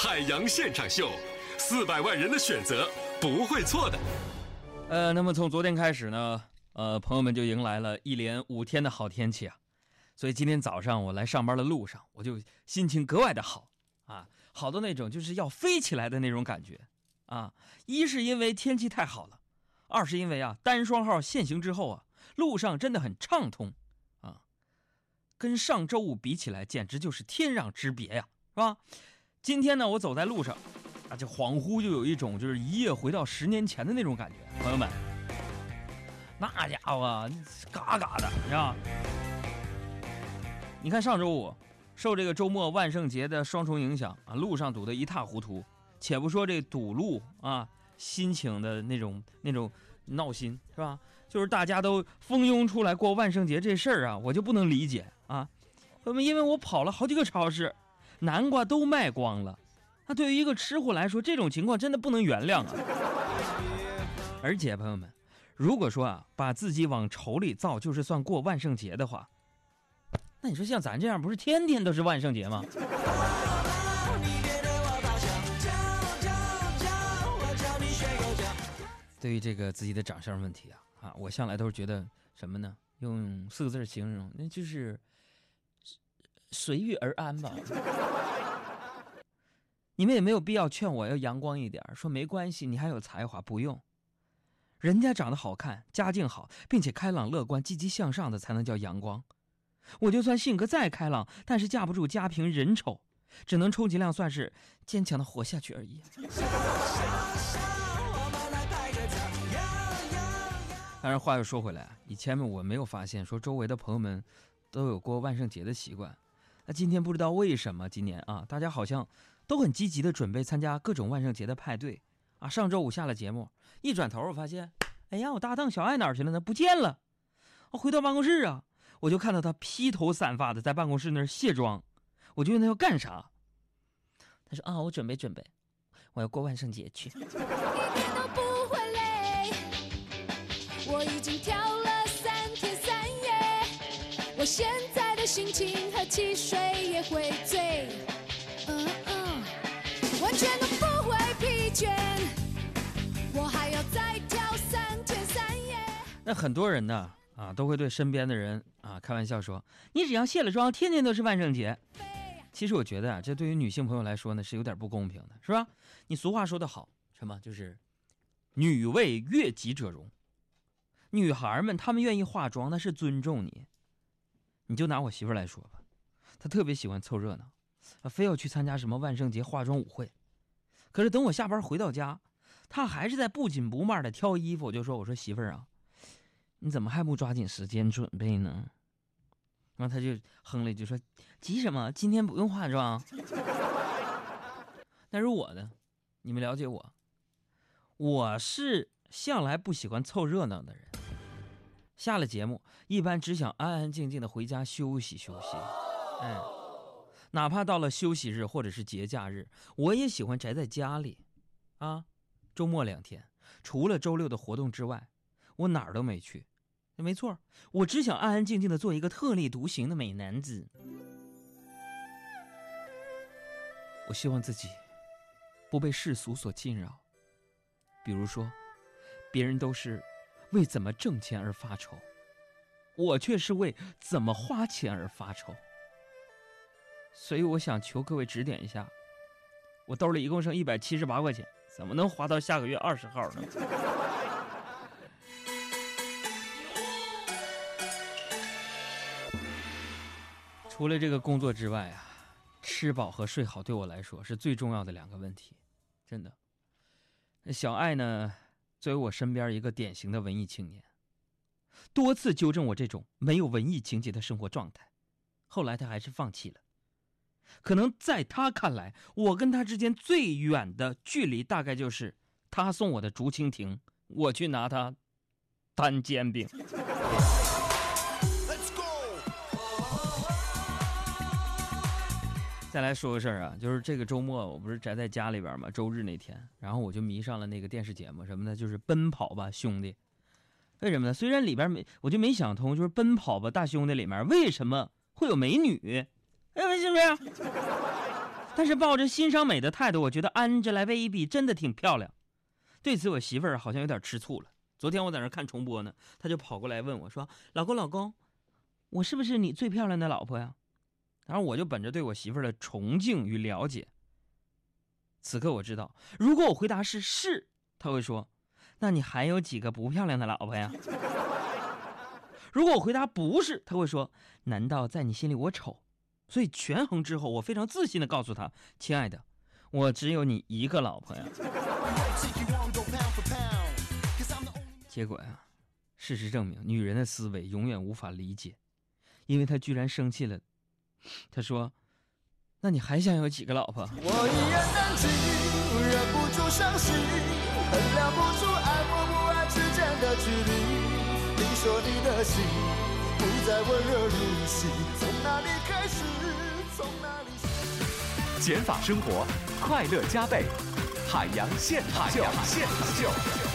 海洋现场秀，四百万人的选择不会错的。呃，那么从昨天开始呢，呃，朋友们就迎来了一连五天的好天气啊，所以今天早上我来上班的路上，我就心情格外的好啊，好的那种就是要飞起来的那种感觉啊。一是因为天气太好了，二是因为啊单双号限行之后啊，路上真的很畅通啊，跟上周五比起来，简直就是天壤之别呀，是吧？今天呢，我走在路上，啊，就恍惚就有一种就是一夜回到十年前的那种感觉。朋友们，那家伙啊嘎嘎的，你知道？你看上周五，受这个周末万圣节的双重影响啊，路上堵得一塌糊涂。且不说这堵路啊，心情的那种那种闹心是吧？就是大家都蜂拥出来过万圣节这事儿啊，我就不能理解啊。朋友们，因为我跑了好几个超市。南瓜都卖光了，那对于一个吃货来说，这种情况真的不能原谅啊！而且朋友们，如果说啊，把自己往丑里造就是算过万圣节的话，那你说像咱这样，不是天天都是万圣节吗？对于这个自己的长相问题啊，啊，我向来都是觉得什么呢？用四个字形容，那就是。随遇而安吧，你们也没有必要劝我要阳光一点，说没关系，你还有才华，不用。人家长得好看，家境好，并且开朗乐观、积极向上的才能叫阳光。我就算性格再开朗，但是架不住家贫人丑，只能充其量算是坚强的活下去而已。当然，话又说回来，以前我没有发现说周围的朋友们都有过万圣节的习惯。那今天不知道为什么，今年啊，大家好像都很积极的准备参加各种万圣节的派对啊。上周五下了节目，一转头我发现，哎呀，我搭档小爱哪去了呢？不见了。我回到办公室啊，我就看到他披头散发的在办公室那儿卸妆。我就问他要干啥，他说啊，我准备准备，我要过万圣节去。我已经跳了三天三夜，我现在心情。汽水也会醉，嗯嗯，完全都不会疲倦。我还要再跳三天三夜。那很多人呢啊，都会对身边的人啊开玩笑说：“你只要卸了妆，天天都是万圣节。”其实我觉得啊，这对于女性朋友来说呢，是有点不公平的，是吧？你俗话说得好，什么就是“女为悦己者容”。女孩们她们愿意化妆，那是尊重你。你就拿我媳妇来说吧。她特别喜欢凑热闹，非要去参加什么万圣节化妆舞会。可是等我下班回到家，她还是在不紧不慢的挑衣服。我就说：“我说媳妇儿啊，你怎么还不抓紧时间准备呢？”然后她就哼了一句说：“急什么？今天不用化妆。”但是我呢，你们了解我，我是向来不喜欢凑热闹的人。下了节目，一般只想安安静静的回家休息休息。嗯，哪怕到了休息日或者是节假日，我也喜欢宅在家里。啊，周末两天，除了周六的活动之外，我哪儿都没去。没错，我只想安安静静的做一个特立独行的美男子。我希望自己不被世俗所侵扰。比如说，别人都是为怎么挣钱而发愁，我却是为怎么花钱而发愁。所以我想求各位指点一下，我兜里一共剩一百七十八块钱，怎么能花到下个月二十号呢？除了这个工作之外啊，吃饱和睡好对我来说是最重要的两个问题，真的。小爱呢，作为我身边一个典型的文艺青年，多次纠正我这种没有文艺情节的生活状态，后来他还是放弃了。可能在他看来，我跟他之间最远的距离，大概就是他送我的竹蜻蜓，我去拿他摊煎饼。再来说个事儿啊，就是这个周末我不是宅在家里边嘛，周日那天，然后我就迷上了那个电视节目，什么呢？就是《奔跑吧兄弟》。为什么呢？虽然里边没，我就没想通，就是《奔跑吧大兄弟》里面为什么会有美女？哎，是不是？但是抱着欣赏美的态度，我觉得 Angelababy 真的挺漂亮。对此，我媳妇儿好像有点吃醋了。昨天我在那看重播呢，她就跑过来问我说：“老公，老公，我是不是你最漂亮的老婆呀？”然后我就本着对我媳妇儿的崇敬与了解，此刻我知道，如果我回答是是，她会说：“那你还有几个不漂亮的老婆呀？” 如果我回答不是，她会说：“难道在你心里我丑？”所以权衡之后，我非常自信的告诉她：“亲爱的，我只有你一个老婆呀。”结果呀，事实证明，女人的思维永远无法理解，因为她居然生气了。她说：“那你还想有几个老婆？”我一言难尽，忍不住伤心，衡量不出爱或不爱之间的距离。你说你的心不再温热如昔，从哪里开始？从哪里？减法生活，快乐加倍，海洋现场秀，现场秀。